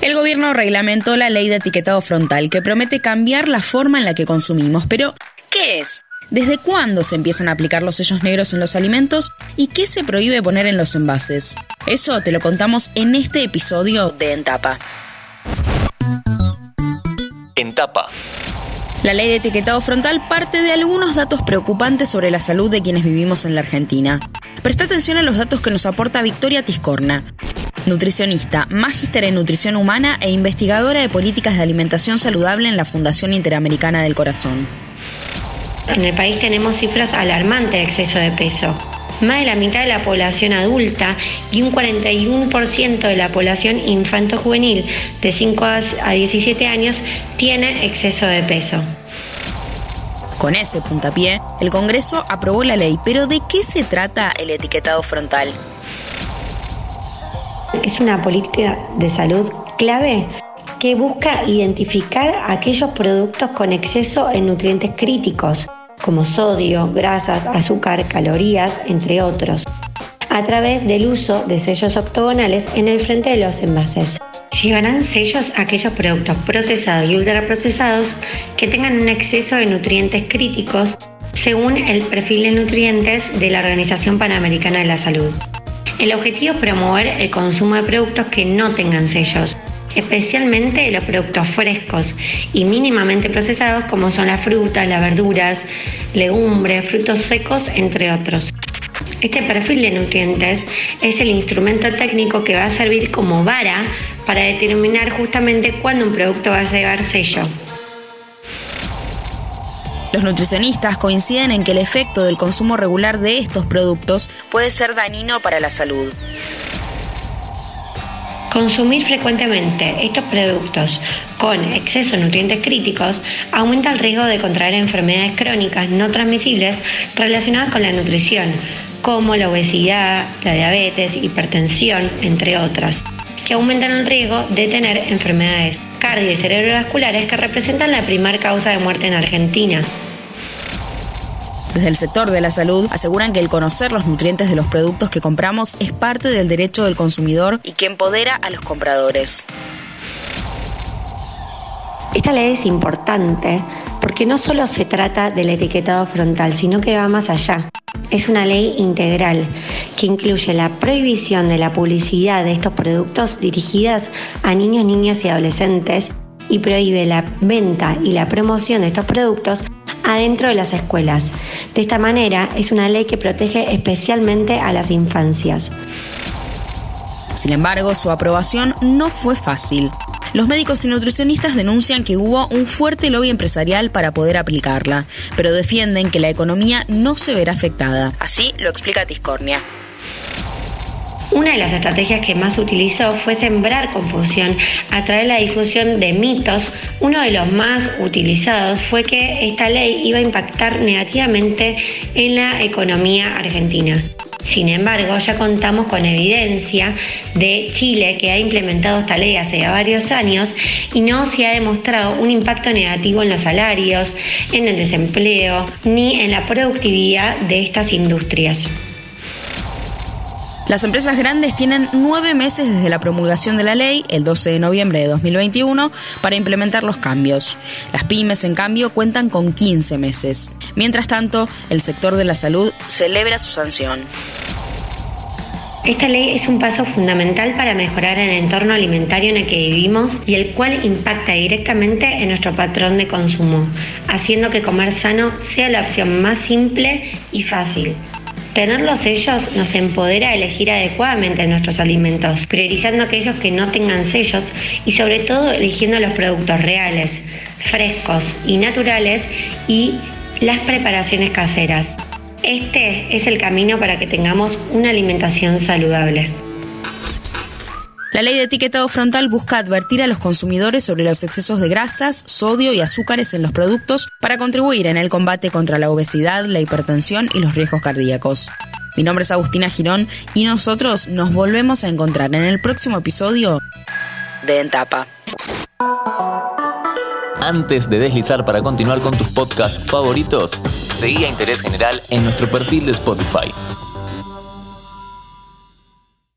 El gobierno reglamentó la ley de etiquetado frontal que promete cambiar la forma en la que consumimos. Pero, ¿qué es? ¿Desde cuándo se empiezan a aplicar los sellos negros en los alimentos y qué se prohíbe poner en los envases? Eso te lo contamos en este episodio de En Tapa. En Tapa. La ley de etiquetado frontal parte de algunos datos preocupantes sobre la salud de quienes vivimos en la Argentina. Presta atención a los datos que nos aporta Victoria Tiscorna, nutricionista, magíster en nutrición humana e investigadora de políticas de alimentación saludable en la Fundación Interamericana del Corazón. En el país tenemos cifras alarmantes de exceso de peso. Más de la mitad de la población adulta y un 41% de la población infanto-juvenil de 5 a 17 años tiene exceso de peso. Con ese puntapié, el Congreso aprobó la ley, pero ¿de qué se trata el etiquetado frontal? Es una política de salud clave que busca identificar aquellos productos con exceso en nutrientes críticos, como sodio, grasas, azúcar, calorías, entre otros, a través del uso de sellos octogonales en el frente de los envases. Llevarán sellos aquellos productos procesados y ultraprocesados que tengan un exceso de nutrientes críticos según el perfil de nutrientes de la Organización Panamericana de la Salud. El objetivo es promover el consumo de productos que no tengan sellos, especialmente los productos frescos y mínimamente procesados como son las frutas, las verduras, legumbres, frutos secos, entre otros. Este perfil de nutrientes es el instrumento técnico que va a servir como vara para determinar justamente cuándo un producto va a llevar sello. Los nutricionistas coinciden en que el efecto del consumo regular de estos productos puede ser dañino para la salud. Consumir frecuentemente estos productos con exceso de nutrientes críticos aumenta el riesgo de contraer enfermedades crónicas no transmisibles relacionadas con la nutrición, como la obesidad, la diabetes, hipertensión, entre otras, que aumentan el riesgo de tener enfermedades cardio y cerebrovasculares que representan la primera causa de muerte en Argentina. Desde el sector de la salud aseguran que el conocer los nutrientes de los productos que compramos es parte del derecho del consumidor y que empodera a los compradores. Esta ley es importante porque no solo se trata del etiquetado frontal, sino que va más allá. Es una ley integral que incluye la prohibición de la publicidad de estos productos dirigidas a niños, niñas y adolescentes y prohíbe la venta y la promoción de estos productos adentro de las escuelas. De esta manera, es una ley que protege especialmente a las infancias. Sin embargo, su aprobación no fue fácil. Los médicos y nutricionistas denuncian que hubo un fuerte lobby empresarial para poder aplicarla, pero defienden que la economía no se verá afectada. Así lo explica Tiscornia. Una de las estrategias que más utilizó fue sembrar confusión a través de la difusión de mitos. Uno de los más utilizados fue que esta ley iba a impactar negativamente en la economía argentina. Sin embargo, ya contamos con evidencia de Chile que ha implementado esta ley hace varios años y no se ha demostrado un impacto negativo en los salarios, en el desempleo ni en la productividad de estas industrias. Las empresas grandes tienen nueve meses desde la promulgación de la ley, el 12 de noviembre de 2021, para implementar los cambios. Las pymes, en cambio, cuentan con 15 meses. Mientras tanto, el sector de la salud celebra su sanción. Esta ley es un paso fundamental para mejorar el entorno alimentario en el que vivimos y el cual impacta directamente en nuestro patrón de consumo, haciendo que comer sano sea la opción más simple y fácil. Tener los sellos nos empodera a elegir adecuadamente nuestros alimentos, priorizando aquellos que no tengan sellos y sobre todo eligiendo los productos reales, frescos y naturales y las preparaciones caseras. Este es el camino para que tengamos una alimentación saludable. La ley de etiquetado frontal busca advertir a los consumidores sobre los excesos de grasas, sodio y azúcares en los productos para contribuir en el combate contra la obesidad, la hipertensión y los riesgos cardíacos. Mi nombre es Agustina Girón y nosotros nos volvemos a encontrar en el próximo episodio de Entapa. Antes de deslizar para continuar con tus podcasts favoritos, seguí a Interés General en nuestro perfil de Spotify.